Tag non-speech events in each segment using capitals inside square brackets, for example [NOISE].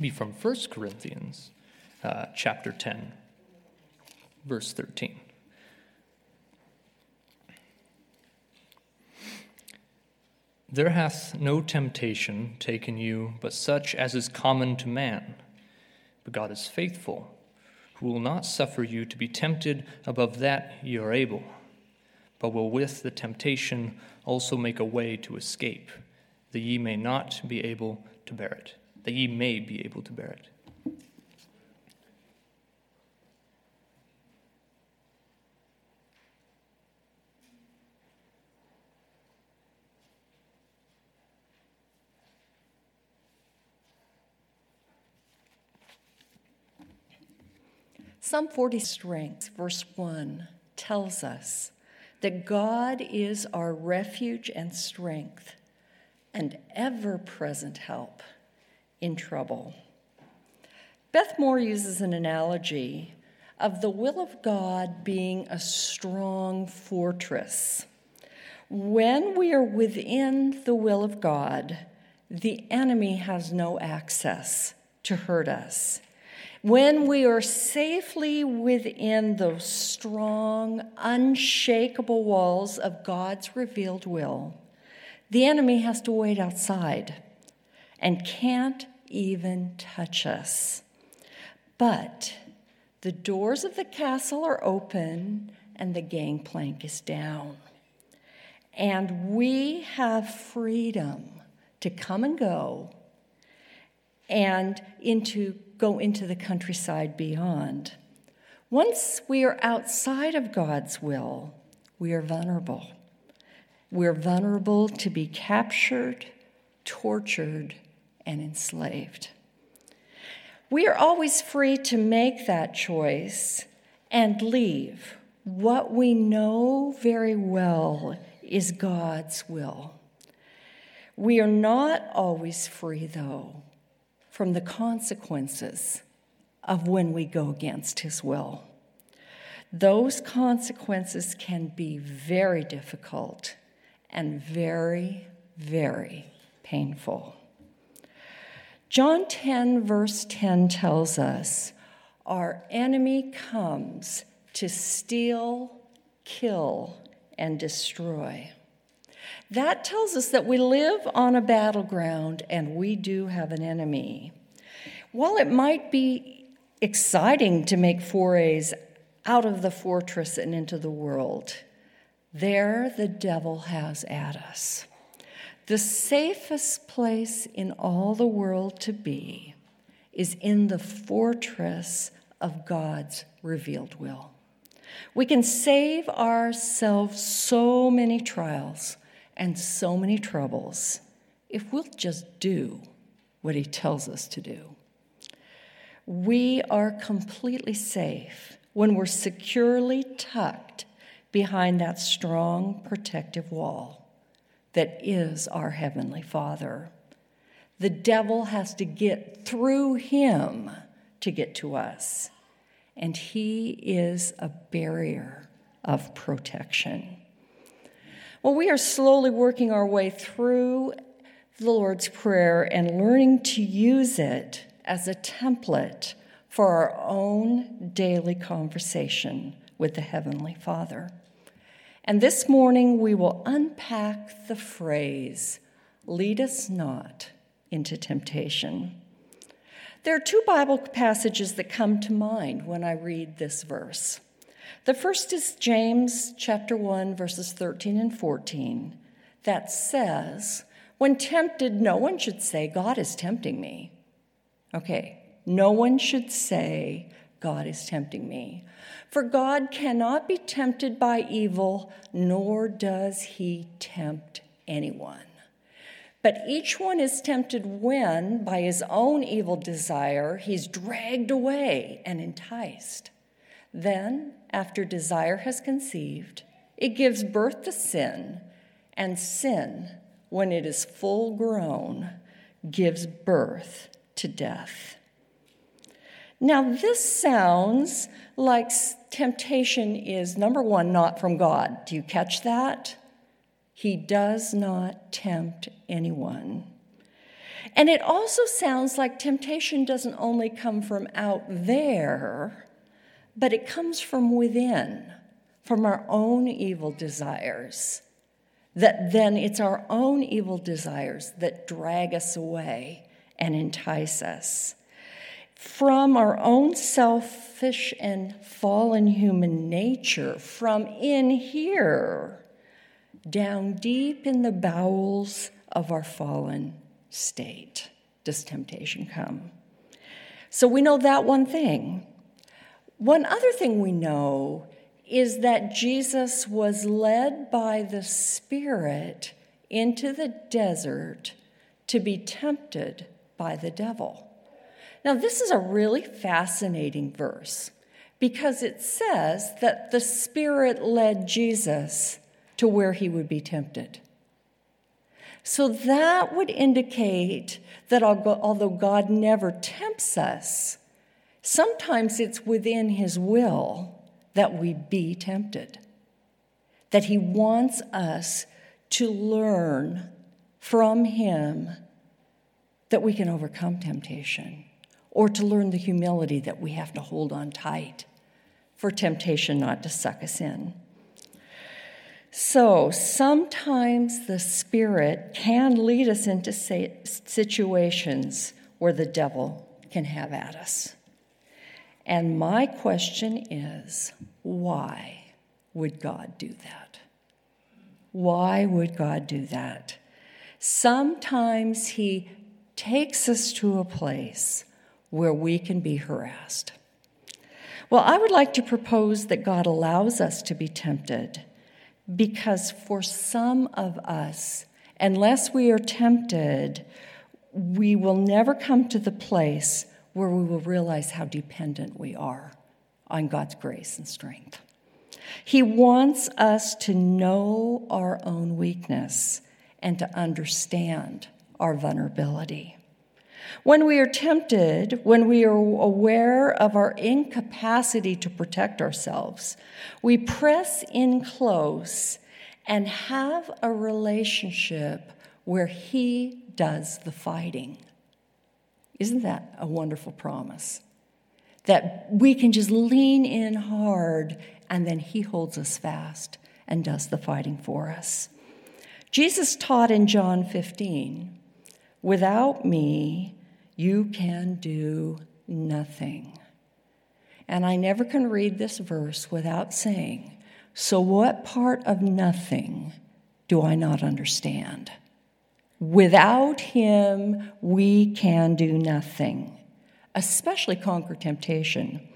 be from 1 Corinthians uh, chapter 10, verse 13. There hath no temptation taken you but such as is common to man. But God is faithful, who will not suffer you to be tempted above that ye are able, but will with the temptation also make a way to escape, that ye may not be able to bear it, that ye may be able to bear it. Psalm 40 strength, verse 1, tells us that God is our refuge and strength and ever present help in trouble. Beth Moore uses an analogy of the will of God being a strong fortress. When we are within the will of God, the enemy has no access to hurt us. When we are safely within those strong, unshakable walls of God's revealed will, the enemy has to wait outside and can't even touch us. But the doors of the castle are open and the gangplank is down. And we have freedom to come and go and into go into the countryside beyond. Once we are outside of God's will, we are vulnerable. We're vulnerable to be captured, tortured, and enslaved. We are always free to make that choice and leave what we know very well is God's will. We are not always free, though, from the consequences of when we go against His will. Those consequences can be very difficult and very, very painful. John 10, verse 10 tells us our enemy comes to steal, kill, and destroy. That tells us that we live on a battleground and we do have an enemy. While it might be exciting to make forays out of the fortress and into the world, there the devil has at us. The safest place in all the world to be is in the fortress of God's revealed will. We can save ourselves so many trials and so many troubles if we'll just do what He tells us to do. We are completely safe when we're securely tucked behind that strong protective wall that is our Heavenly Father. The devil has to get through him to get to us, and he is a barrier of protection. Well, we are slowly working our way through the Lord's Prayer and learning to use it as a template for our own daily conversation with the Heavenly Father. And this morning we will unpack the phrase, lead us not into temptation. There are two Bible passages that come to mind when I read this verse. The first is James chapter 1 verses 13 and 14 that says, when tempted, no one should say, God is tempting me. Okay, no one should say, God is tempting me. For God cannot be tempted by evil, nor does he tempt anyone. But each one is tempted when, by his own evil desire, he's dragged away and enticed. Then, after desire has conceived, it gives birth to sin, and sin, when it is full grown, gives birth to death. Now, this sounds like temptation is number one, not from God. Do you catch that? He does not tempt anyone. And it also sounds like temptation doesn't only come from out there, but it comes from within, from our own evil desires. That then it's our own evil desires that drag us away and entice us. From our own selfish and fallen human nature, from in here, down deep in the bowels of our fallen state does temptation come. So we know that one thing. One other thing we know is that Jesus was led by the Spirit into the desert to be tempted by the devil. Now, this is a really fascinating verse because it says that the Spirit led Jesus to where he would be tempted. So that would indicate that although God never tempts us, sometimes it's within his will that we be tempted. That he wants us to learn from him that we can overcome temptation, or to learn the humility that we have to hold on tight for temptation not to suck us in. So sometimes the Spirit can lead us into situations where the devil can have at us. And my question is why would God do that? Why would God do that? Sometimes He takes us to a place where we can be harassed. Well, I would like to propose that God allows us to be tempted because for some of us, unless we are tempted, we will never come to the place where we will realize how dependent we are on God's grace and strength. He wants us to know our own weakness and to understand our vulnerability. When we are tempted, when we are aware of our incapacity to protect ourselves, we press in close and have a relationship where He does the fighting. Isn't that a wonderful promise? That we can just lean in hard and then He holds us fast and does the fighting for us. Jesus taught in John 15 Without me, you can do nothing. And I never can read this verse without saying, So, what part of nothing do I not understand? Without him, we can do nothing, especially conquer temptation.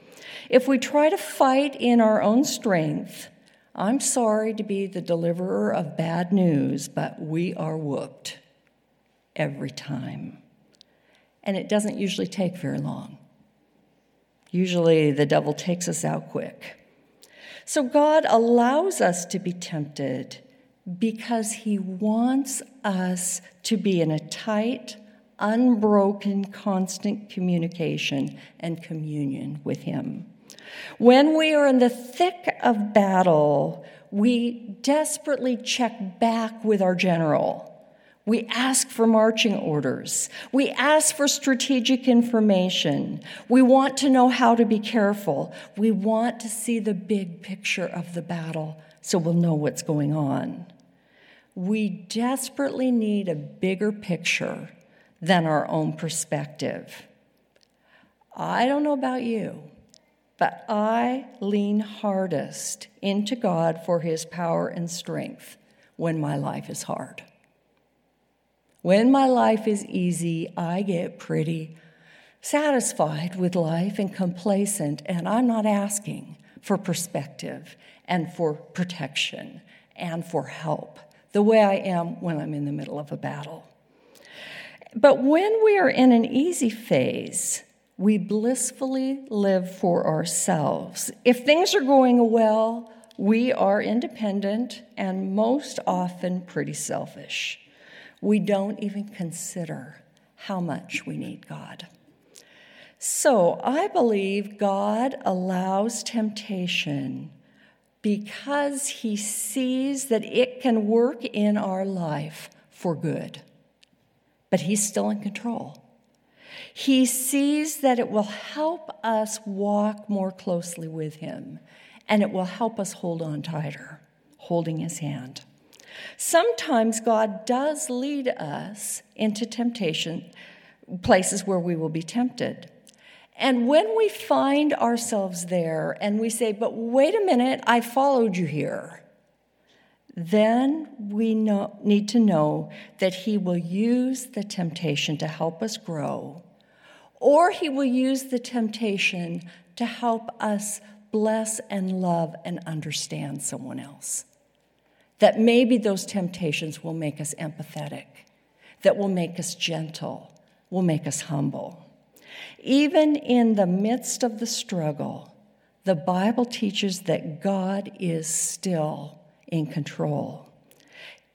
If we try to fight in our own strength, I'm sorry to be the deliverer of bad news, but we are whooped every time. And it doesn't usually take very long. Usually the devil takes us out quick. So God allows us to be tempted because he wants us to be in a tight, unbroken, constant communication and communion with him. When we are in the thick of battle, we desperately check back with our general. We ask for marching orders. We ask for strategic information. We want to know how to be careful. We want to see the big picture of the battle so we'll know what's going on. We desperately need a bigger picture than our own perspective. I don't know about you, but I lean hardest into God for His power and strength when my life is hard. When my life is easy, I get pretty satisfied with life and complacent, and I'm not asking for perspective and for protection and for help the way I am when I'm in the middle of a battle. But when we are in an easy phase, we blissfully live for ourselves. If things are going well, we are independent and most often pretty selfish we don't even consider how much we need God. So I believe God allows temptation because he sees that it can work in our life for good. but He's still in control. He sees that it will help us walk more closely with Him, and it will help us hold on tighter, holding His hand. Sometimes God does lead us into temptation, places where we will be tempted. And when we find ourselves there and we say, but wait a minute, I followed you here, then we know, need to know that He will use the temptation to help us grow, or He will use the temptation to help us bless and love and understand someone else. That maybe those temptations will make us empathetic, that will make us gentle, will make us humble. Even in the midst of the struggle, the Bible teaches that God is still in control.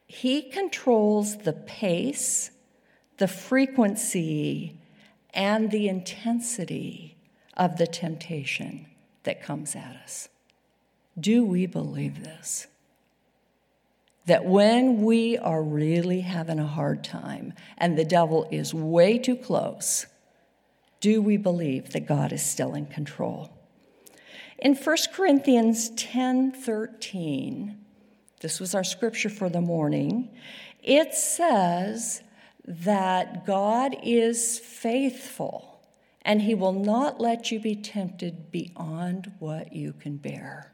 He controls the pace, the frequency, and the intensity of the temptation that comes at us. Do we believe this? That when we are really having a hard time and the devil is way too close, do we believe that God is still in control? In 1 Corinthians 10 13, this was our scripture for the morning, it says that God is faithful and he will not let you be tempted beyond what you can bear.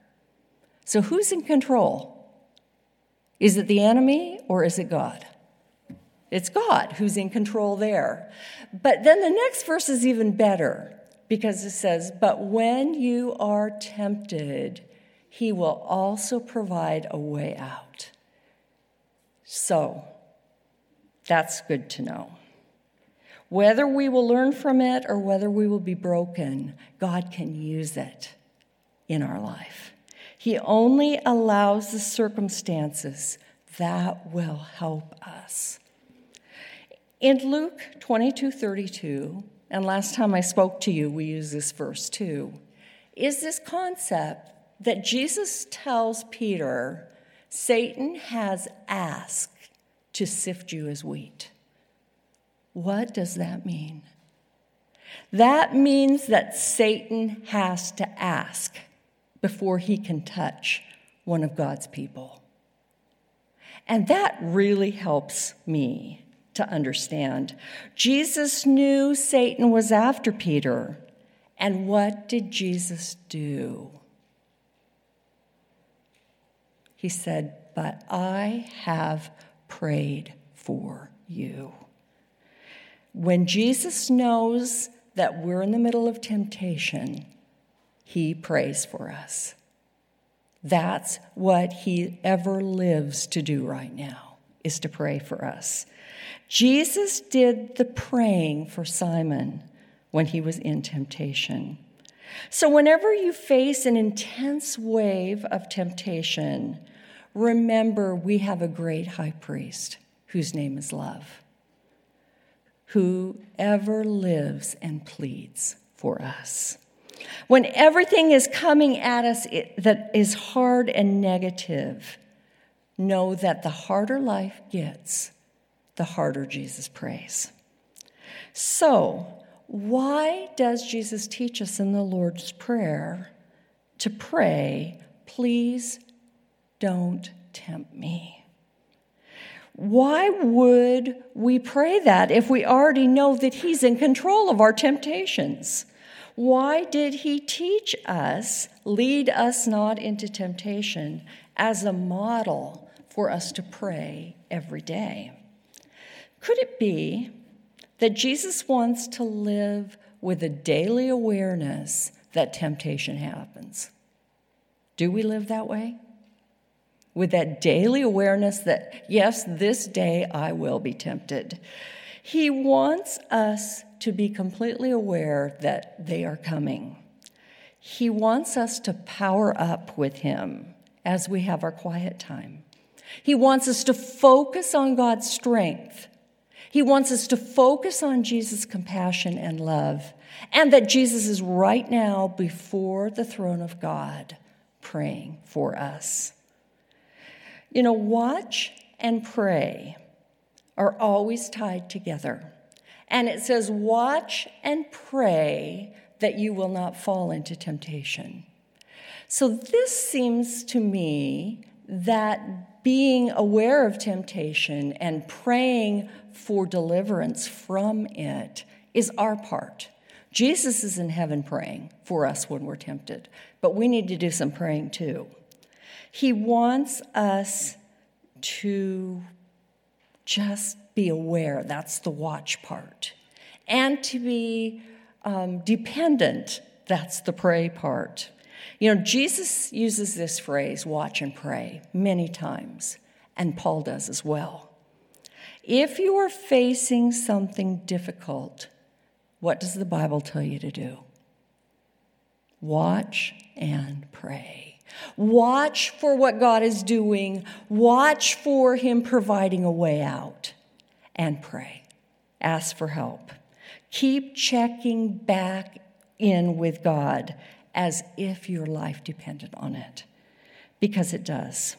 So, who's in control? Is it the enemy or is it God? It's God who's in control there. But then the next verse is even better because it says, But when you are tempted, he will also provide a way out. So, that's good to know. Whether we will learn from it or whether we will be broken, God can use it in our life. He only allows the circumstances that will help us. In Luke 22 32, and last time I spoke to you, we use this verse too, is this concept that Jesus tells Peter Satan has asked to sift you as wheat. What does that mean? That means that Satan has to ask before he can touch one of God's people. And that really helps me to understand. Jesus knew Satan was after Peter. And what did Jesus do? He said, But I have prayed for you. When Jesus knows that we're in the middle of temptation, he prays for us. That's what he ever lives to do right now, is to pray for us. Jesus did the praying for Simon when he was in temptation. So, whenever you face an intense wave of temptation, remember we have a great high priest whose name is love, who ever lives and pleads for us. When everything is coming at us that is hard and negative, know that the harder life gets, the harder Jesus prays. So, why does Jesus teach us in the Lord's Prayer to pray, please don't tempt me? Why would we pray that if we already know that He's in control of our temptations? Why did He teach us, lead us not into temptation, as a model for us to pray every day? Could it be that Jesus wants to live with a daily awareness that temptation happens? Do we live that way? With that daily awareness that, yes, this day I will be tempted. He wants us to be completely aware that they are coming. He wants us to power up with Him as we have our quiet time. He wants us to focus on God's strength he wants us to focus on Jesus' compassion and love, and that Jesus is right now before the throne of God praying for us. You know, watch and pray are always tied together. And it says, Watch and pray that you will not fall into temptation. So, this seems to me that being aware of temptation and praying for deliverance from it is our part. Jesus is in heaven praying for us when we're tempted, but we need to do some praying too. He wants us to just be aware, that's the watch part, and to be um, dependent, that's the pray part. You know, Jesus uses this phrase, watch and pray, many times, and Paul does as well. If you are facing something difficult, what does the Bible tell you to do? Watch and pray. Watch for what God is doing. Watch for Him providing a way out. And pray. Ask for help. Keep checking back in with God as if your life depended on it, because it does.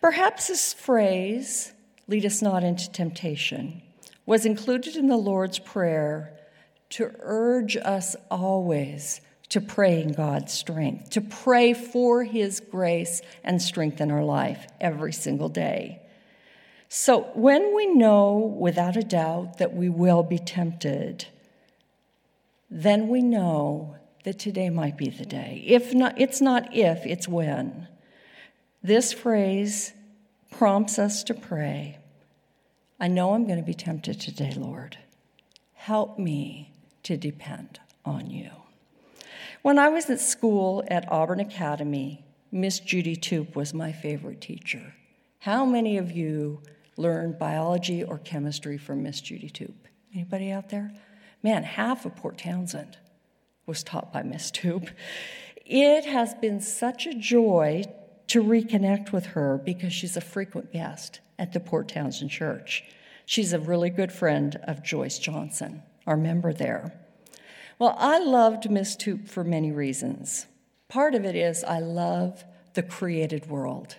Perhaps this phrase, lead us not into temptation, was included in the Lord's Prayer to urge us always to pray in God's strength, to pray for His grace and strength in our life every single day. So, when we know without a doubt that we will be tempted, then we know that today might be the day. If not, it's not if, it's when. This phrase prompts us to pray I know I'm going to be tempted today, Lord. Help me to depend on you. When I was at school at Auburn Academy, Miss Judy Toop was my favorite teacher. How many of you learned biology or chemistry from Miss Judy Toop? Anybody out there? Man, half of Port Townsend was taught by Miss Toop. It has been such a joy to reconnect with her because she's a frequent guest at the Port Townsend Church. She's a really good friend of Joyce Johnson our member there. Well, I loved Miss Toop for many reasons. Part of it is I love the created world.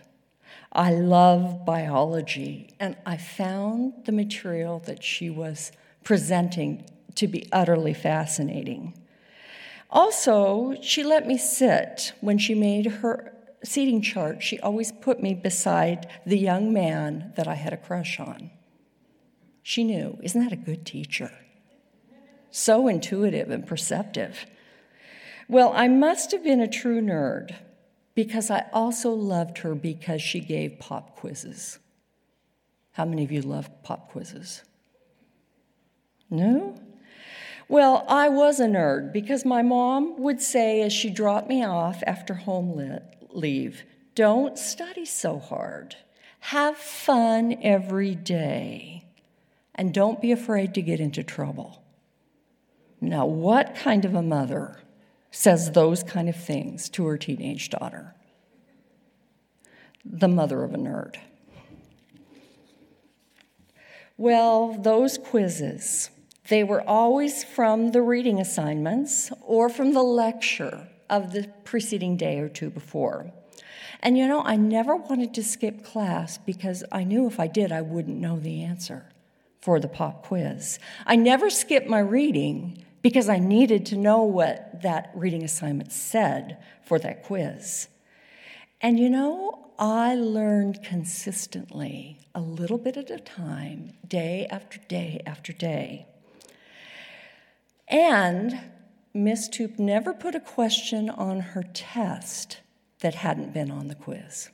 I love biology, and I found the material that she was presenting to be utterly fascinating. Also, she let me sit when she made her seating chart. She always put me beside the young man that I had a crush on. She knew. Isn't that a good teacher? so intuitive and perceptive. Well, I must have been a true nerd because I also loved her because she gave pop quizzes. How many of you love pop quizzes? No? Well, I was a nerd because my mom would say as she dropped me off after home leave, don't study so hard. Have fun every day. And don't be afraid to get into trouble. Now, what kind of a mother says those kind of things to her teenage daughter? The mother of a nerd. Well, those quizzes, they were always from the reading assignments or from the lecture of the preceding day or two before. And you know, I never wanted to skip class because I knew if I did, I wouldn't know the answer for the pop quiz. I never skipped my reading because I needed to know what that reading assignment said for that quiz. And you know, I learned consistently, a little bit at a time, day after day after day. And Miss Toop never put a question on her test that hadn't been on the quiz.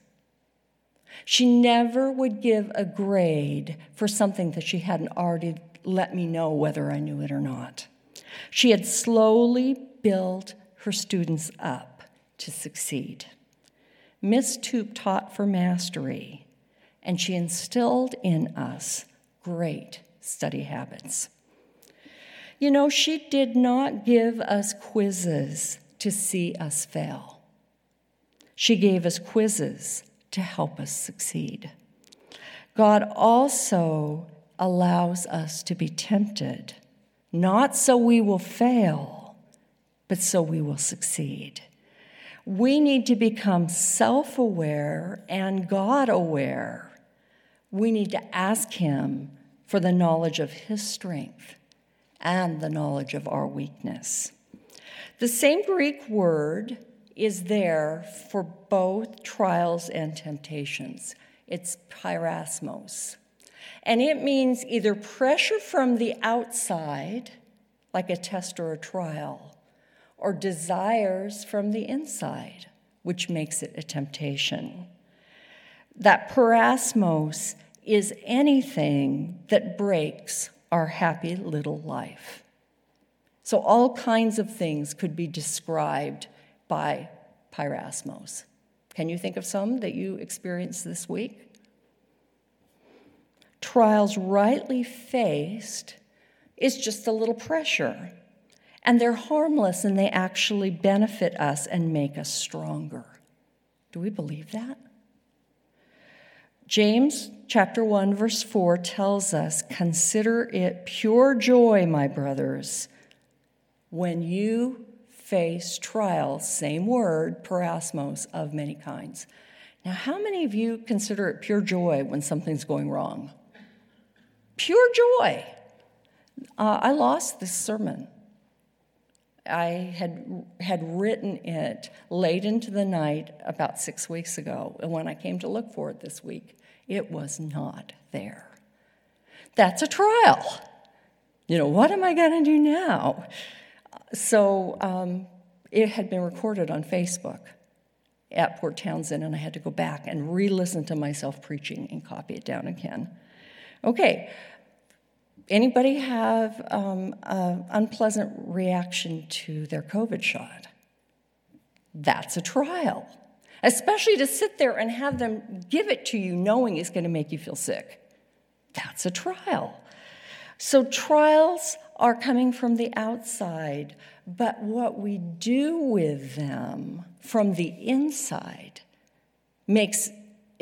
She never would give a grade for something that she hadn't already let me know whether I knew it or not. She had slowly built her students up to succeed. Miss Toop taught for mastery, and she instilled in us great study habits. You know, she did not give us quizzes to see us fail. She gave us quizzes to help us succeed. God also allows us to be tempted not so we will fail, but so we will succeed. We need to become self aware and God aware. We need to ask Him for the knowledge of his strength and the knowledge of our weakness. The same Greek word is there for both trials and temptations. It's peirasmos. And it means either pressure from the outside, like a test or a trial, or desires from the inside, which makes it a temptation. That peirasmos is anything that breaks our happy little life. So, all kinds of things could be described by peirasmos. Can you think of some that you experienced this week? Trials rightly faced is just a little pressure, and they're harmless and they actually benefit us and make us stronger. Do we believe that? James chapter 1 verse 4 tells us, "Consider it pure joy, my brothers, when you face trials, same word, peirasmos, of many kinds." Now, how many of you consider it pure joy when something's going wrong? Pure joy. Uh, I lost this sermon. I had had written it late into the night about six weeks ago, and when I came to look for it this week, it was not there. That's a trial. You know, what am I going to do now? So um, it had been recorded on Facebook at Port Townsend, and I had to go back and re listen to myself preaching and copy it down again. Okay, Anybody have um, an unpleasant reaction to their COVID shot? That's a trial, especially to sit there and have them give it to you knowing it's going to make you feel sick. That's a trial. So, trials are coming from the outside, but what we do with them from the inside makes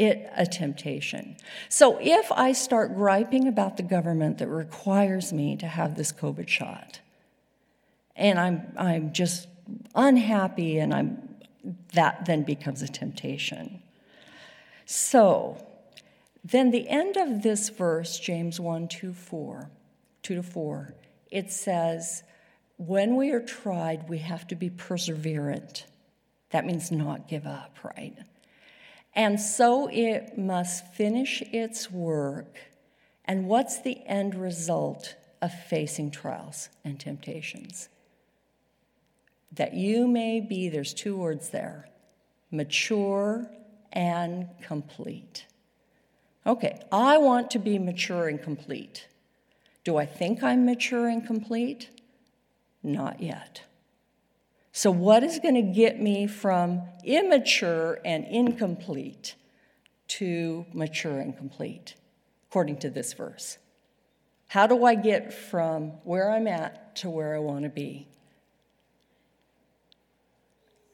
it a temptation. So if I start griping about the government that requires me to have this COVID shot, and I'm, I'm just unhappy and I'm that then becomes a temptation. So then the end of this verse, James 1, 2, 4, 2 to 4, it says, when we are tried, we have to be perseverant. That means not give up, right? And so it must finish its work. And what's the end result of facing trials and temptations? That you may be, there's two words there mature and complete. Okay, I want to be mature and complete. Do I think I'm mature and complete? Not yet. So, what is going to get me from immature and incomplete to mature and complete, according to this verse? How do I get from where I'm at to where I want to be?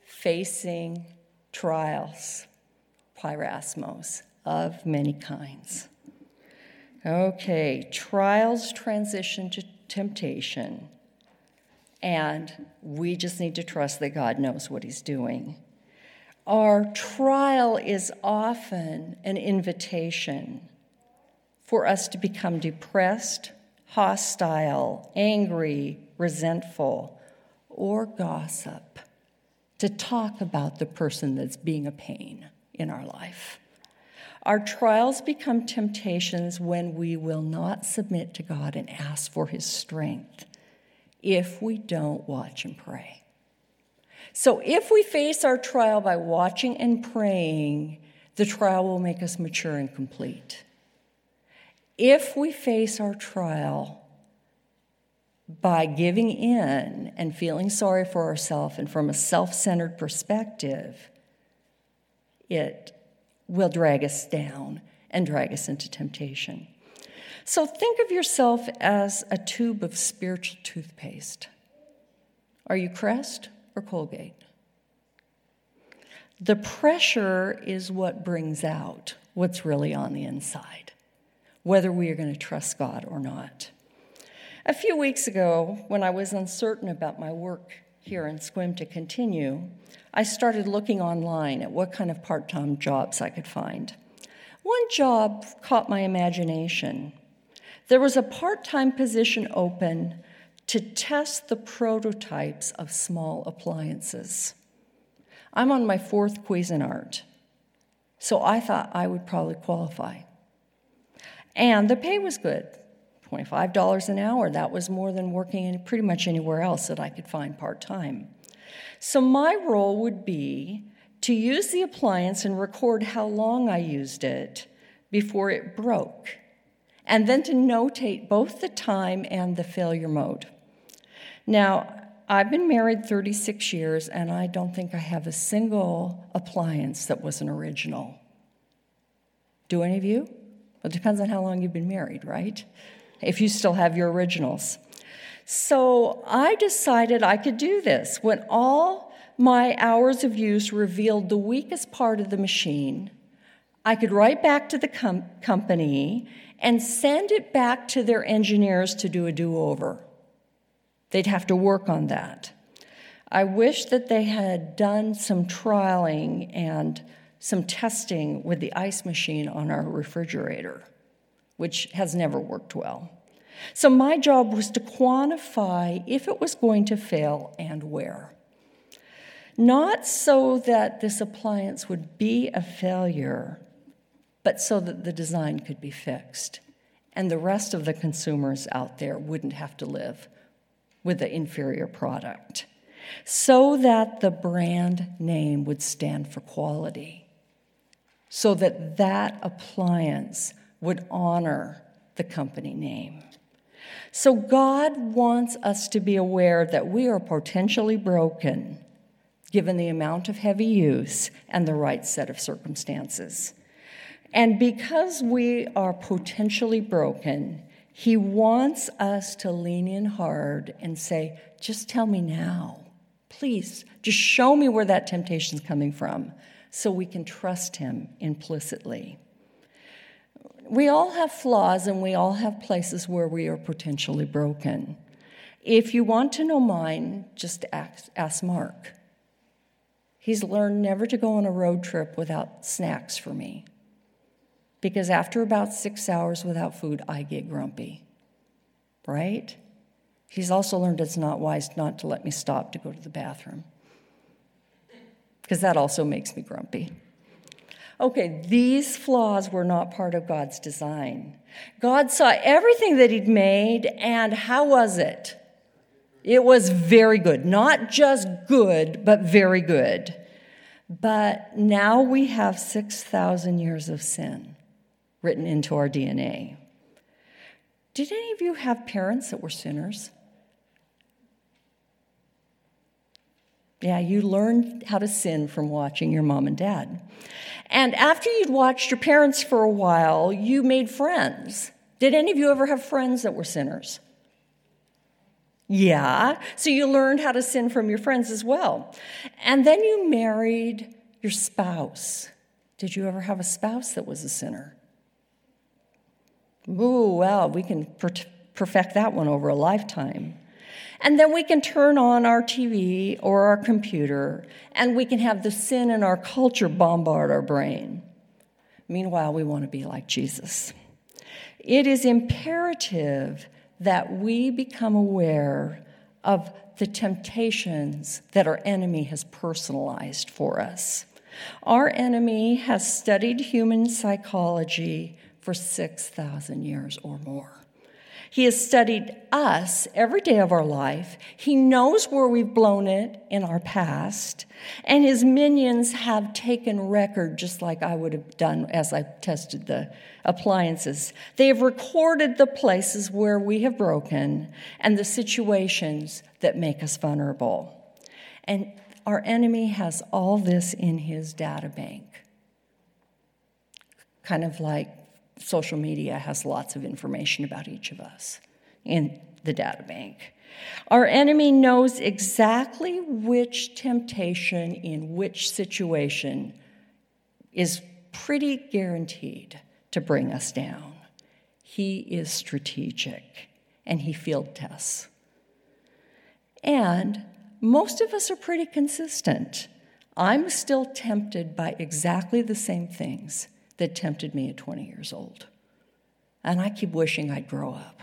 Facing trials, peirasmos, of many kinds. Okay, trials transition to temptation. And we just need to trust that God knows what He's doing. Our trial is often an invitation for us to become depressed, hostile, angry, resentful, or gossip, to talk about the person that's being a pain in our life. Our trials become temptations when we will not submit to God and ask for His strength if we don't watch and pray. So, if we face our trial by watching and praying, the trial will make us mature and complete. If we face our trial by giving in and feeling sorry for ourselves and from a self centered perspective, it will drag us down and drag us into temptation. So think of yourself as a tube of spiritual toothpaste. Are you Crest or Colgate? The pressure is what brings out what's really on the inside, whether we are going to trust God or not. A few weeks ago, when I was uncertain about my work here in Sequim to continue, I started looking online at what kind of part time jobs I could find. One job caught my imagination There was a part time position open to test the prototypes of small appliances. I'm on my fourth Cuisinart, so I thought I would probably qualify. And the pay was good $25 an hour. That was more than working in pretty much anywhere else that I could find part time. So my role would be to use the appliance and record how long I used it before it broke, and then to notate both the time and the failure mode. Now, I've been married 36 years, and I don't think I have a single appliance that was an original. Do any of you? Well, it depends on how long you've been married, right? If you still have your originals. So I decided I could do this. When all my hours of use revealed the weakest part of the machine, I could write back to the com- company and send it back to their engineers to do a do over. They'd have to work on that. I wish that they had done some trialing and some testing with the ice machine on our refrigerator, which has never worked well. So, my job was to quantify if it was going to fail and where. Not so that this appliance would be a failure, but so that the design could be fixed and the rest of the consumers out there wouldn't have to live with the inferior product, so that the brand name would stand for quality, so that that appliance would honor the company name. So, God wants us to be aware that we are potentially broken given the amount of heavy use and the right set of circumstances. And because we are potentially broken, he wants us to lean in hard and say, just tell me now. Please, just show me where that temptation is coming from so we can trust Him implicitly. We all have flaws and we all have places where we are potentially broken. If you want to know mine, just ask, ask Mark. He's learned never to go on a road trip without snacks for me because after about six hours without food, I get grumpy, right? He's also learned it's not wise not to let me stop to go to the bathroom because that also makes me grumpy. Okay, these flaws were not part of God's design. God saw everything that He'd made, and how was it? It was very good. Not just good, but very good. But now we have 6,000 years of sin written into our DNA. Did any of you have parents that were sinners? Yeah, you learned how to sin from watching your mom and dad. And after you'd watched your parents for a while, you made friends. Did any of you ever have friends that were sinners? Yeah, so you learned how to sin from your friends as well. And then you married your spouse. Did you ever have a spouse that was a sinner? Ooh, well, we can per- perfect that one over a lifetime. And then we can turn on our TV or our computer and we can have the sin in our culture bombard our brain. Meanwhile, we want to be like Jesus. It is imperative that we become aware of the temptations that our enemy has personalized for us. Our enemy has studied human psychology for 6,000 years or more. He has studied us every day of our life. He knows where we've blown it in our past. And his minions have taken record, just like I would have done as I tested the appliances. They have recorded the places where we have broken and the situations that make us vulnerable. And our enemy has all this in his data bank. Kind of like social media has lots of information about each of us in the data bank. Our enemy knows exactly which temptation in which situation is pretty guaranteed to bring us down. He is strategic and he field tests. And most of us are pretty consistent. I'm still tempted by exactly the same things that tempted me at 20 years old. And I keep wishing I'd grow up.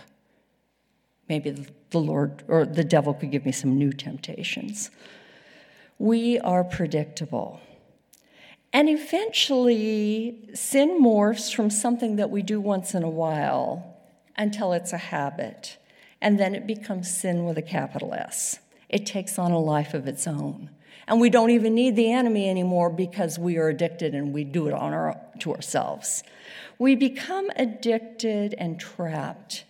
Maybe the Lord or the devil could give me some new temptations. We are predictable. And eventually, sin morphs from something that we do once in a while until it's a habit. And then it becomes sin with a capital S. It takes on a life of its own. And we don't even need the enemy anymore because we are addicted and we do it on our, to ourselves. We become addicted and trapped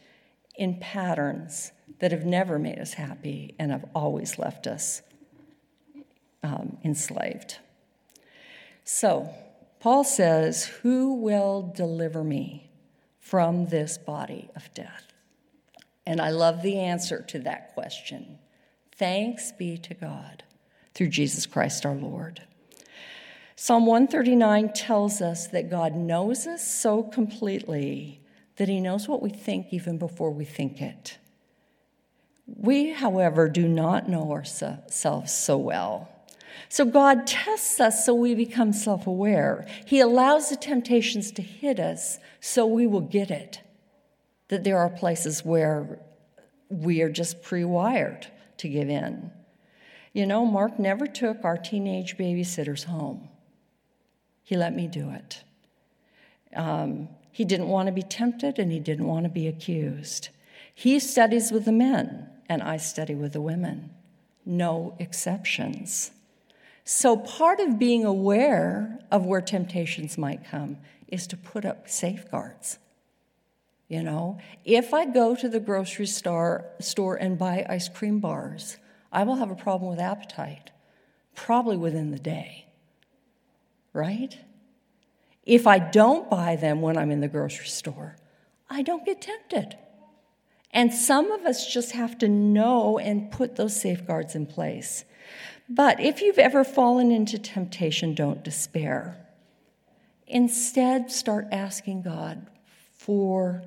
in patterns that have never made us happy and have always left us um, enslaved. So, Paul says, Who will deliver me from this body of death? And I love the answer to that question. Thanks be to God through Jesus Christ our Lord. Psalm 139 tells us that God knows us so completely that he knows what we think even before we think it. We, however, do not know ourselves so well. So God tests us so we become self aware. He allows the temptations to hit us so we will get it. That there are places where we are just pre wired to give in. You know, Mark never took our teenage babysitters home, he let me do it. Um, he didn't want to be tempted and he didn't want to be accused. He studies with the men, and I study with the women. No exceptions. So, part of being aware of where temptations might come is to put up safeguards. You know, if I go to the grocery store, store and buy ice cream bars, I will have a problem with appetite, probably within the day. Right? If I don't buy them when I'm in the grocery store, I don't get tempted. And some of us just have to know and put those safeguards in place. But if you've ever fallen into temptation, don't despair. Instead, start asking God for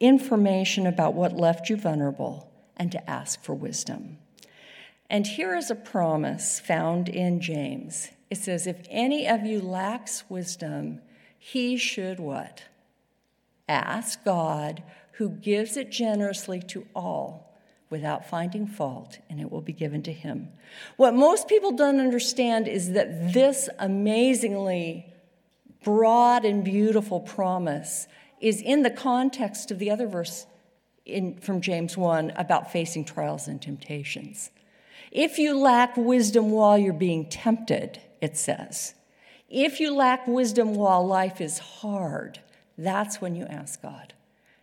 information about what left you vulnerable and to ask for wisdom. And here is a promise found in James. It says, If any of you lacks wisdom, he should what? Ask God, who gives it generously to all without finding fault, and it will be given to him. What most people don't understand is that this amazingly broad and beautiful promise is in the context of the other verse in, from James 1 about facing trials and temptations. If you lack wisdom while you're being tempted, it says, if you lack wisdom while life is hard, that's when you ask God.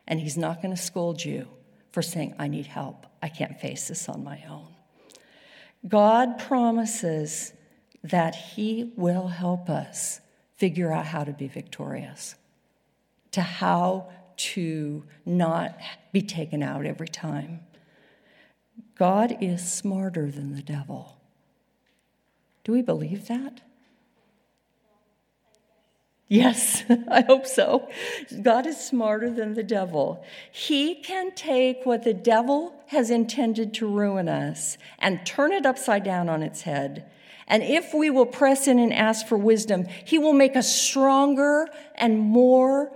And He's not going to scold you for saying, I need help. I can't face this on my own. God promises that He will help us figure out how to be victorious, to how to not be taken out every time. God is smarter than the devil. Do we believe that? Yes, [LAUGHS] I hope so. God is smarter than the devil. He can take what the devil has intended to ruin us and turn it upside down on its head. And if we will press in and ask for wisdom, he will make us stronger and more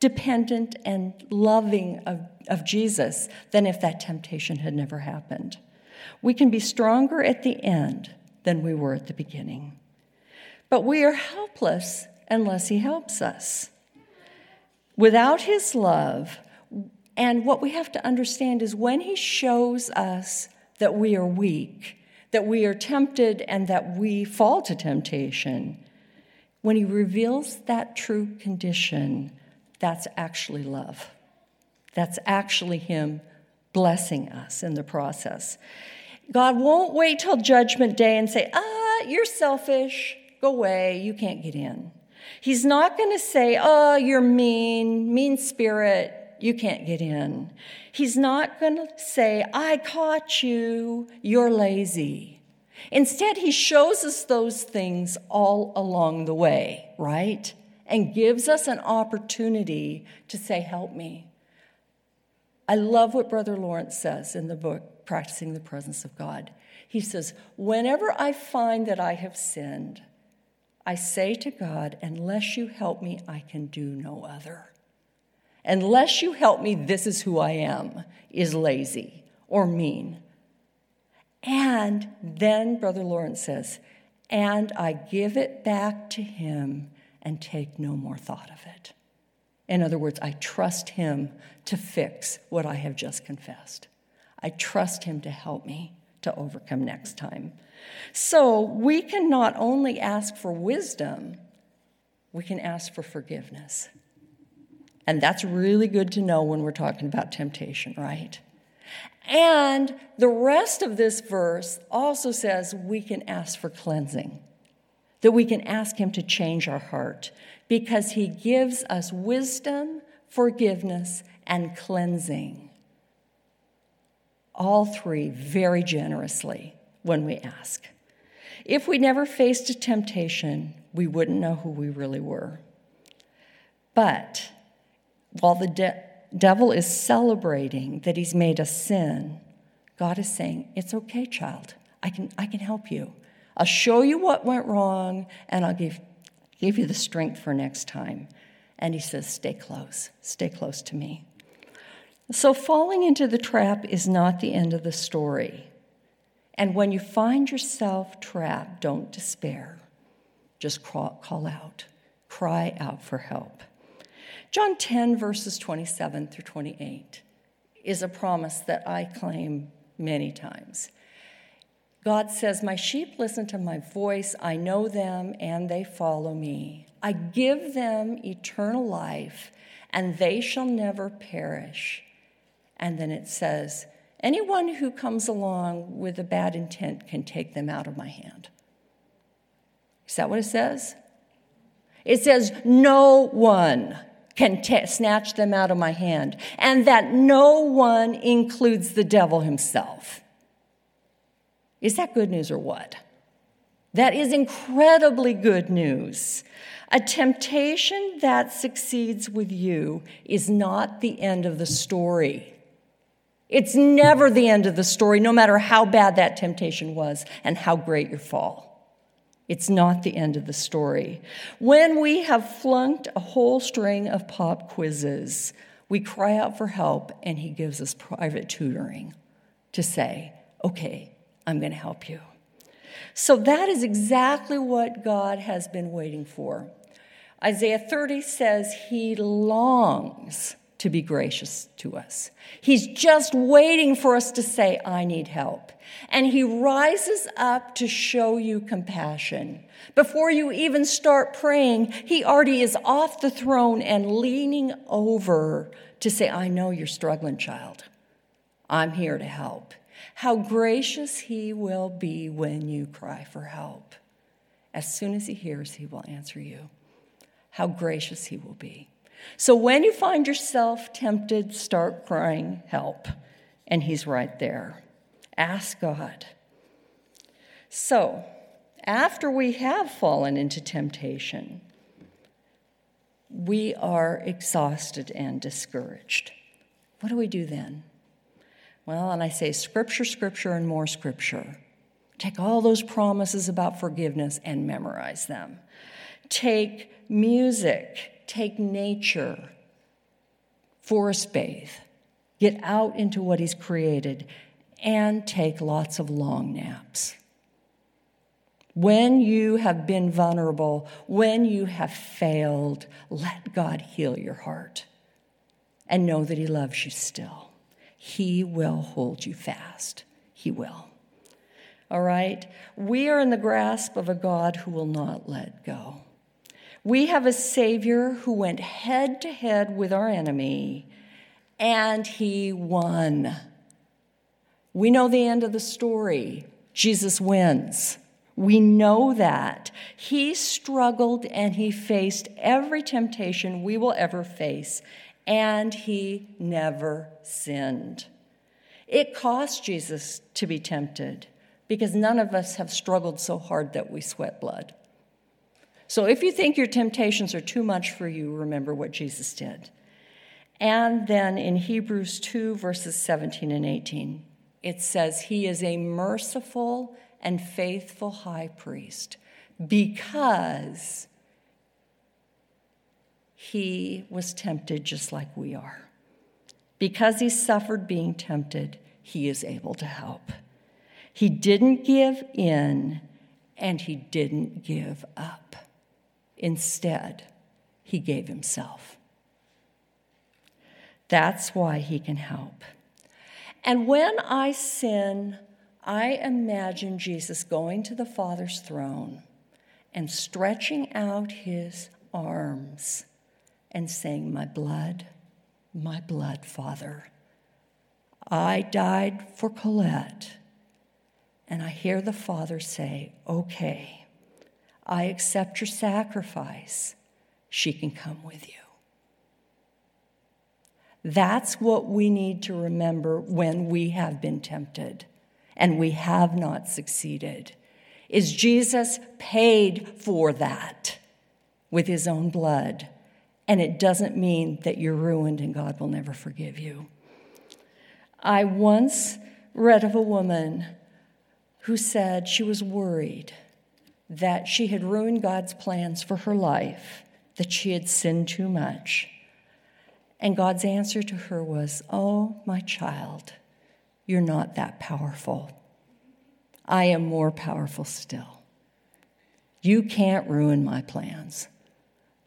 dependent and loving of, of Jesus than if that temptation had never happened. We can be stronger at the end than we were at the beginning. But we are helpless unless He helps us. Without His love, and what we have to understand is when He shows us that we are weak, that we are tempted, and that we fall to temptation, when He reveals that true condition, that's actually love. That's actually Him blessing us in the process. God won't wait till judgment day and say, ah, you're selfish, go away, you can't get in. He's not going to say, Oh, you're mean, mean spirit, you can't get in. He's not going to say, I caught you, you're lazy. Instead, he shows us those things all along the way, right? And gives us an opportunity to say, Help me. I love what Brother Lawrence says in the book, Practicing the Presence of God. He says, Whenever I find that I have sinned, I say to God, unless you help me, I can do no other. unless you help me, this is who I am, is lazy or mean. And then Brother Lawrence says, and I give it back to him and take no more thought of it. In other words, I trust him to fix what I have just confessed. I trust him to help me to overcome next time. So we can not only ask for wisdom, we can ask for forgiveness. And that's really good to know when we're talking about temptation, right? And the rest of this verse also says we can ask for cleansing, that we can ask Him to change our heart because He gives us wisdom, forgiveness, and cleansing. All three very generously when we ask. If we never faced a temptation, we wouldn't know who we really were. But while the de- devil is celebrating that he's made us sin, God is saying, It's okay, child. I can, I can help you. I'll show you what went wrong, and I'll give, give you the strength for next time. And he says, Stay close, stay close to me. So, falling into the trap is not the end of the story. And when you find yourself trapped, don't despair. Just call out, cry out for help. John 10, verses 27 through 28, is a promise that I claim many times. God says, My sheep listen to my voice, I know them, and they follow me. I give them eternal life, and they shall never perish. And then it says, Anyone who comes along with a bad intent can take them out of my hand. Is that what it says? It says, No one can t- snatch them out of my hand, and that no one includes the devil himself. Is that good news or what? That is incredibly good news. A temptation that succeeds with you is not the end of the story. It's never the end of the story, no matter how bad that temptation was and how great your fall. It's not the end of the story. When we have flunked a whole string of pop quizzes, we cry out for help, and he gives us private tutoring to say, okay, I'm going to help you. So that is exactly what God has been waiting for. Isaiah 30 says he longs to be gracious to us. He's just waiting for us to say, I need help. And he rises up to show you compassion. Before you even start praying, he already is off the throne and leaning over to say, I know you're struggling, child. I'm here to help. How gracious he will be when you cry for help. As soon as he hears, he will answer you. How gracious he will be. So when you find yourself tempted, start crying, help. And He's right there. Ask God. So, after we have fallen into temptation, we are exhausted and discouraged. What do we do then? Well, and I say scripture, scripture, and more scripture. Take all those promises about forgiveness and memorize them. Take music, take nature, forest bathe, get out into what He's created, and take lots of long naps. When you have been vulnerable, when you have failed, let God heal your heart and know that He loves you still. He will hold you fast. He will. All right? We are in the grasp of a God who will not let go. We have a Savior who went head to head with our enemy and he won. We know the end of the story. Jesus wins. We know that. He struggled and he faced every temptation we will ever face, and he never sinned. It cost Jesus to be tempted because none of us have struggled so hard that we sweat blood. So if you think your temptations are too much for you, remember what Jesus did. And then in Hebrews 2, verses 17 and 18, it says, He is a merciful and faithful high priest because he was tempted just like we are. Because he suffered being tempted, he is able to help. He didn't give in and he didn't give up. Instead, he gave himself. That's why he can help. And when I sin, I imagine Jesus going to the Father's throne and stretching out his arms and saying, My blood, my blood, Father. I died for Colette. And I hear the Father say, Okay, I accept your sacrifice. She can come with you. That's what we need to remember when we have been tempted and we have not succeeded. Is Jesus paid for that with his own blood? And it doesn't mean that you're ruined and God will never forgive you. I once read of a woman who said she was worried that she had ruined God's plans for her life, that she had sinned too much. And God's answer to her was, Oh, my child, you're not that powerful. I am more powerful still. You can't ruin my plans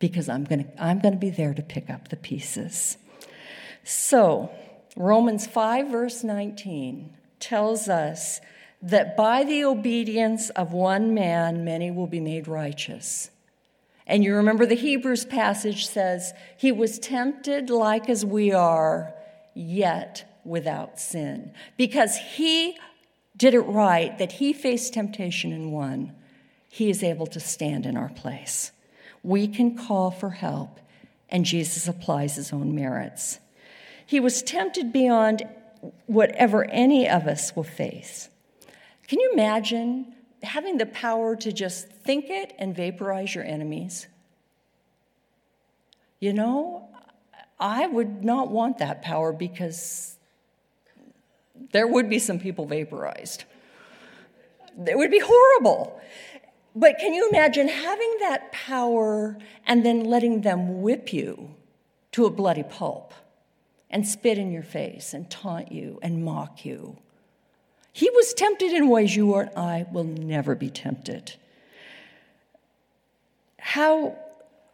because I'm going to I'm going to be there to pick up the pieces. So, Romans 5 verse 19 tells us that by the obedience of one man many will be made righteous. And you remember the Hebrews passage says, He was tempted like as we are, yet without sin. Because He did it right, that He faced temptation and won, He is able to stand in our place we can call for help, and Jesus applies his own merits. He was tempted beyond whatever any of us will face. Can you imagine having the power to just think it and vaporize your enemies? You know, I would not want that power because there would be some people vaporized. It would be horrible. But can you imagine having that power and then letting them whip you to a bloody pulp and spit in your face and taunt you and mock you? He was tempted in ways you and I will never be tempted. How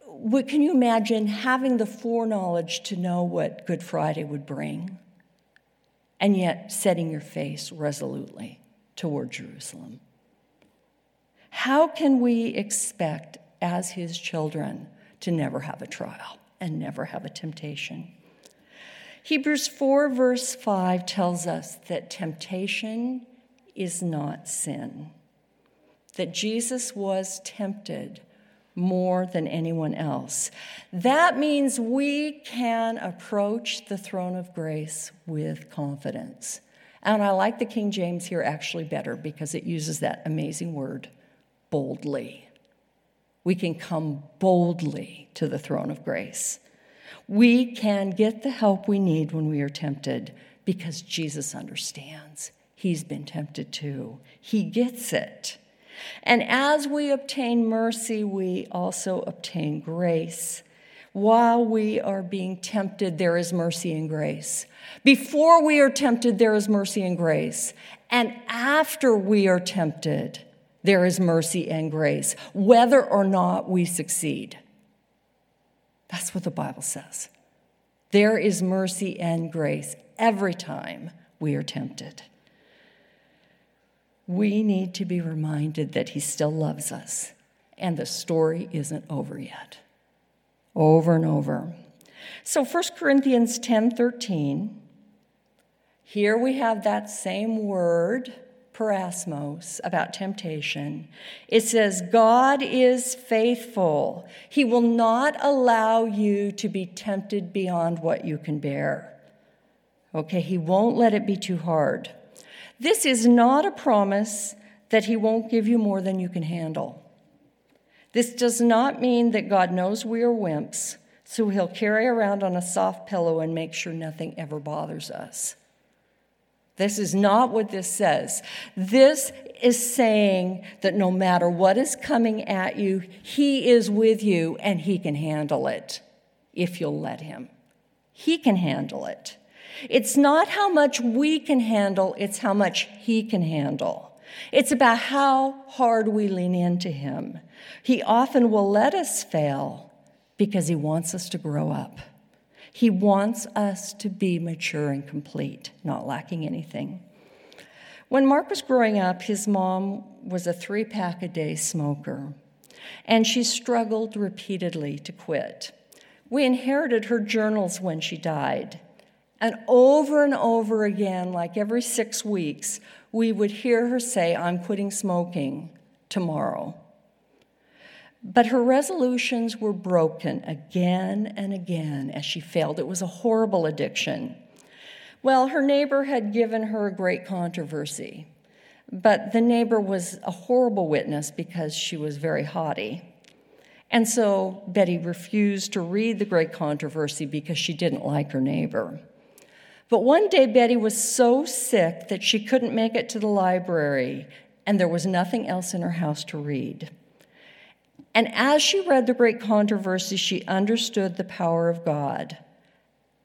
what, can you imagine having the foreknowledge to know what Good Friday would bring and yet setting your face resolutely toward Jerusalem? How can we expect, as his children, to never have a trial and never have a temptation? Hebrews 4, verse 5 tells us that temptation is not sin, that Jesus was tempted more than anyone else. That means we can approach the throne of grace with confidence. And I like the King James here actually better because it uses that amazing word boldly. We can come boldly to the throne of grace. We can get the help we need when we are tempted because Jesus understands. He's been tempted too, He gets it. And as we obtain mercy, we also obtain grace. While we are being tempted, there is mercy and grace. Before we are tempted, there is mercy and grace. And after we are tempted, there is mercy and grace, whether or not we succeed. That's what the Bible says. There is mercy and grace every time we are tempted. We need to be reminded that He still loves us, and the story isn't over yet. Over and over. So 1 Corinthians 10 13, here we have that same word peirasmos, about temptation. It says, God is faithful. He will not allow you to be tempted beyond what you can bear. Okay, He won't let it be too hard. This is not a promise that He won't give you more than you can handle. This does not mean that God knows we are wimps, so He'll carry around on a soft pillow and make sure nothing ever bothers us. This is not what this says. This is saying that no matter what is coming at you, He is with you and He can handle it. if you'll let Him. He can handle it. It's not how much we can handle, it's how much He can handle. It's about how hard we lean into Him. He often will let us fail because He wants us to grow up. He wants us to be mature and complete, not lacking anything. When Mark was growing up, his mom was a three pack a day smoker, and she struggled repeatedly to quit. We inherited her journals when she died. And over and over again, like every six weeks, we would hear her say, I'm quitting smoking tomorrow. But her resolutions were broken again and again as she failed. It was a horrible addiction. Well, her neighbor had given her a great controversy, but the neighbor was a horrible witness because she was very haughty. And so Betty refused to read the great controversy because she didn't like her neighbor. But one day, Betty was so sick that she couldn't make it to the library, and there was nothing else in her house to read. And as she read the great controversy, she understood the power of God.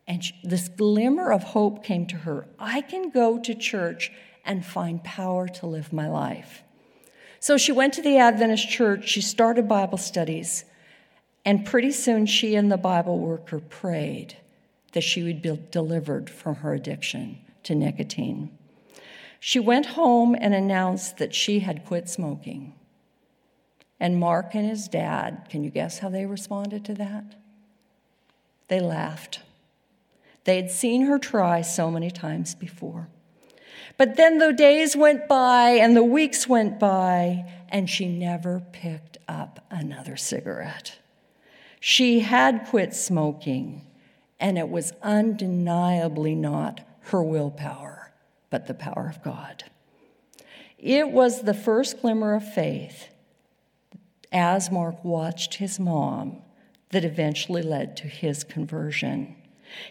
And this glimmer of hope came to her I can go to church and find power to live my life. So she went to the Adventist church, she started Bible studies, and pretty soon she and the Bible worker prayed that she would be delivered from her addiction to nicotine. She went home and announced that she had quit smoking. And Mark and his dad, can you guess how they responded to that? They laughed. They had seen her try so many times before. But then the days went by and the weeks went by, and she never picked up another cigarette. She had quit smoking, and it was undeniably not her willpower, but the power of God. It was the first glimmer of faith as Mark watched his mom that eventually led to his conversion.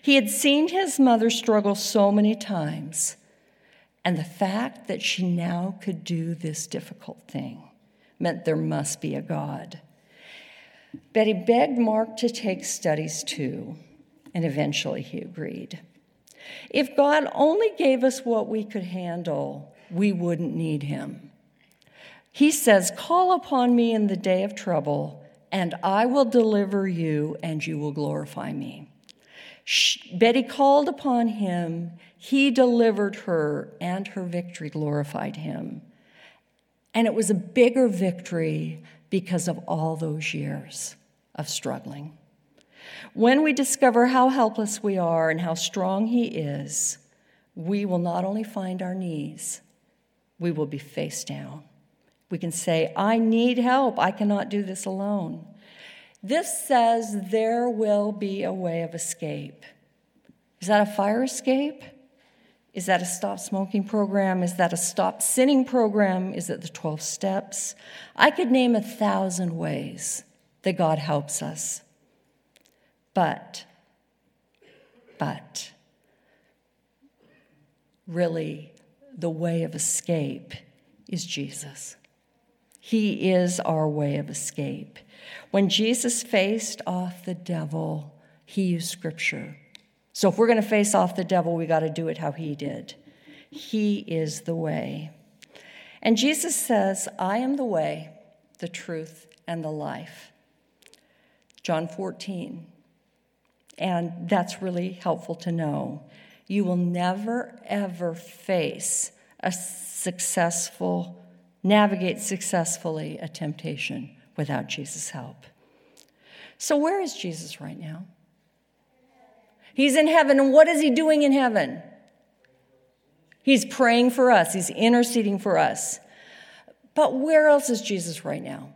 He had seen his mother struggle so many times, and the fact that she now could do this difficult thing meant there must be a God. Betty begged Mark to take studies too, and eventually he agreed. If God only gave us what we could handle, we wouldn't need him. He says, Call upon me in the day of trouble, and I will deliver you, and you will glorify me. Betty called upon him, he delivered her, and her victory glorified him. And it was a bigger victory because of all those years of struggling. When we discover how helpless we are and how strong He is, we will not only find our knees, we will be face down. We can say, I need help. I cannot do this alone. This says there will be a way of escape. Is that a fire escape? Is that a stop smoking program? Is that a stop sinning program? Is it the 12 steps? I could name a thousand ways that God helps us. But, but, really, the way of escape is Jesus. He is our way of escape. When Jesus faced off the devil, he used scripture. So if we're going to face off the devil, we got to do it how he did. He is the way. And Jesus says, I am the way, the truth, and the life. John 14. And that's really helpful to know. You will never, ever face a successful, navigate successfully a temptation without Jesus' help. So, where is Jesus right now? He's in heaven, and what is he doing in heaven? He's praying for us, he's interceding for us. But where else is Jesus right now?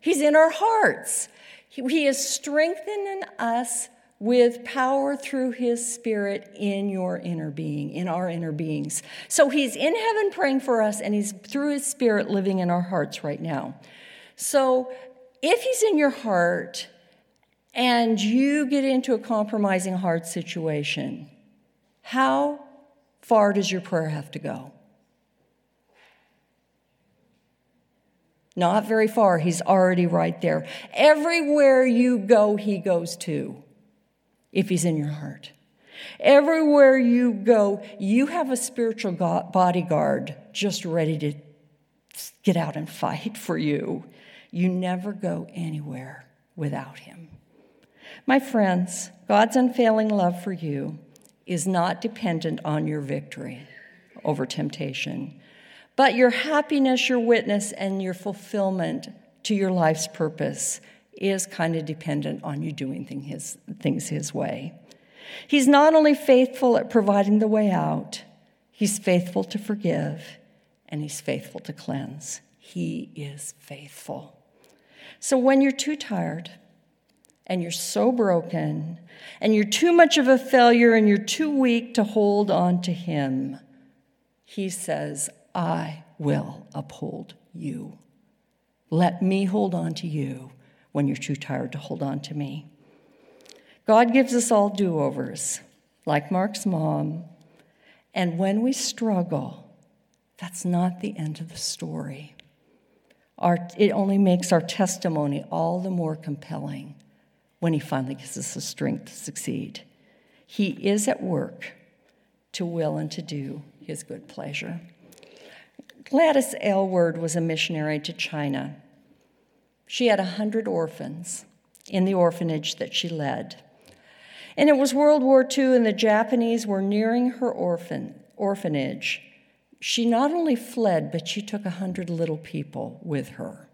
He's in our hearts. He is strengthening us with power through his spirit in your inner being, in our inner beings. So he's in heaven praying for us, and he's through his spirit living in our hearts right now. So if he's in your heart and you get into a compromising heart situation, how far does your prayer have to go? Not very far, he's already right there. Everywhere you go, he goes too, if he's in your heart. Everywhere you go, you have a spiritual bodyguard just ready to get out and fight for you. You never go anywhere without him. My friends, God's unfailing love for you is not dependent on your victory over temptation, but your happiness, your witness, and your fulfillment to your life's purpose is kind of dependent on you doing thing his, things His way. He's not only faithful at providing the way out, He's faithful to forgive, and He's faithful to cleanse. He is faithful. So when you're too tired, and you're so broken, and you're too much of a failure, and you're too weak to hold on to Him, He says, I will uphold you. Let me hold on to you when you're too tired to hold on to me. God gives us all do overs, like Mark's mom. And when we struggle, that's not the end of the story. Our, it only makes our testimony all the more compelling when He finally gives us the strength to succeed. He is at work to will and to do His good pleasure. Gladys Aylward was a missionary to China. She had a hundred orphans in the orphanage that she led. And it was World War II, and the Japanese were nearing her orphan, orphanage. She not only fled, but she took a hundred little people with her.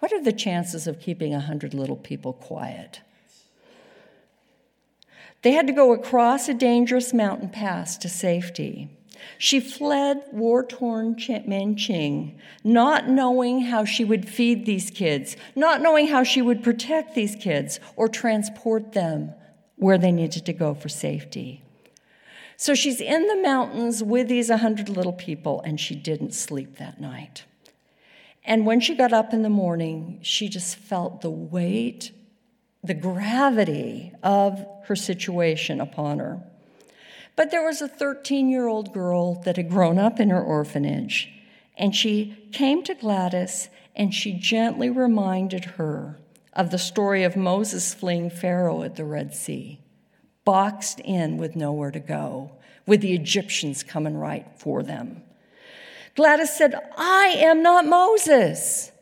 What are the chances of keeping a hundred little people quiet? They had to go across a dangerous mountain pass to safety. She fled war torn Manching, not knowing how she would feed these kids, not knowing how she would protect these kids or transport them where they needed to go for safety. So she's in the mountains with these 100 little people, and she didn't sleep that night. And when she got up in the morning, she just felt the weight, the gravity of her situation upon her. But there was a 13 year old girl that had grown up in her orphanage, and she came to Gladys and she gently reminded her of the story of Moses fleeing Pharaoh at the Red Sea, boxed in with nowhere to go, with the Egyptians coming right for them. Gladys said, I am not Moses.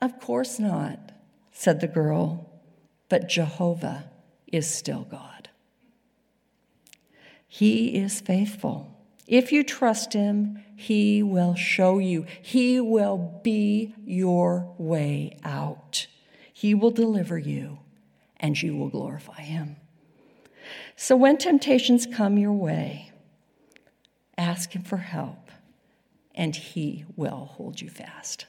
Of course not, said the girl, but Jehovah is still God. He is faithful. If you trust Him, He will show you. He will be your way out. He will deliver you, and you will glorify Him. So when temptations come your way, ask Him for help, and He will hold you fast.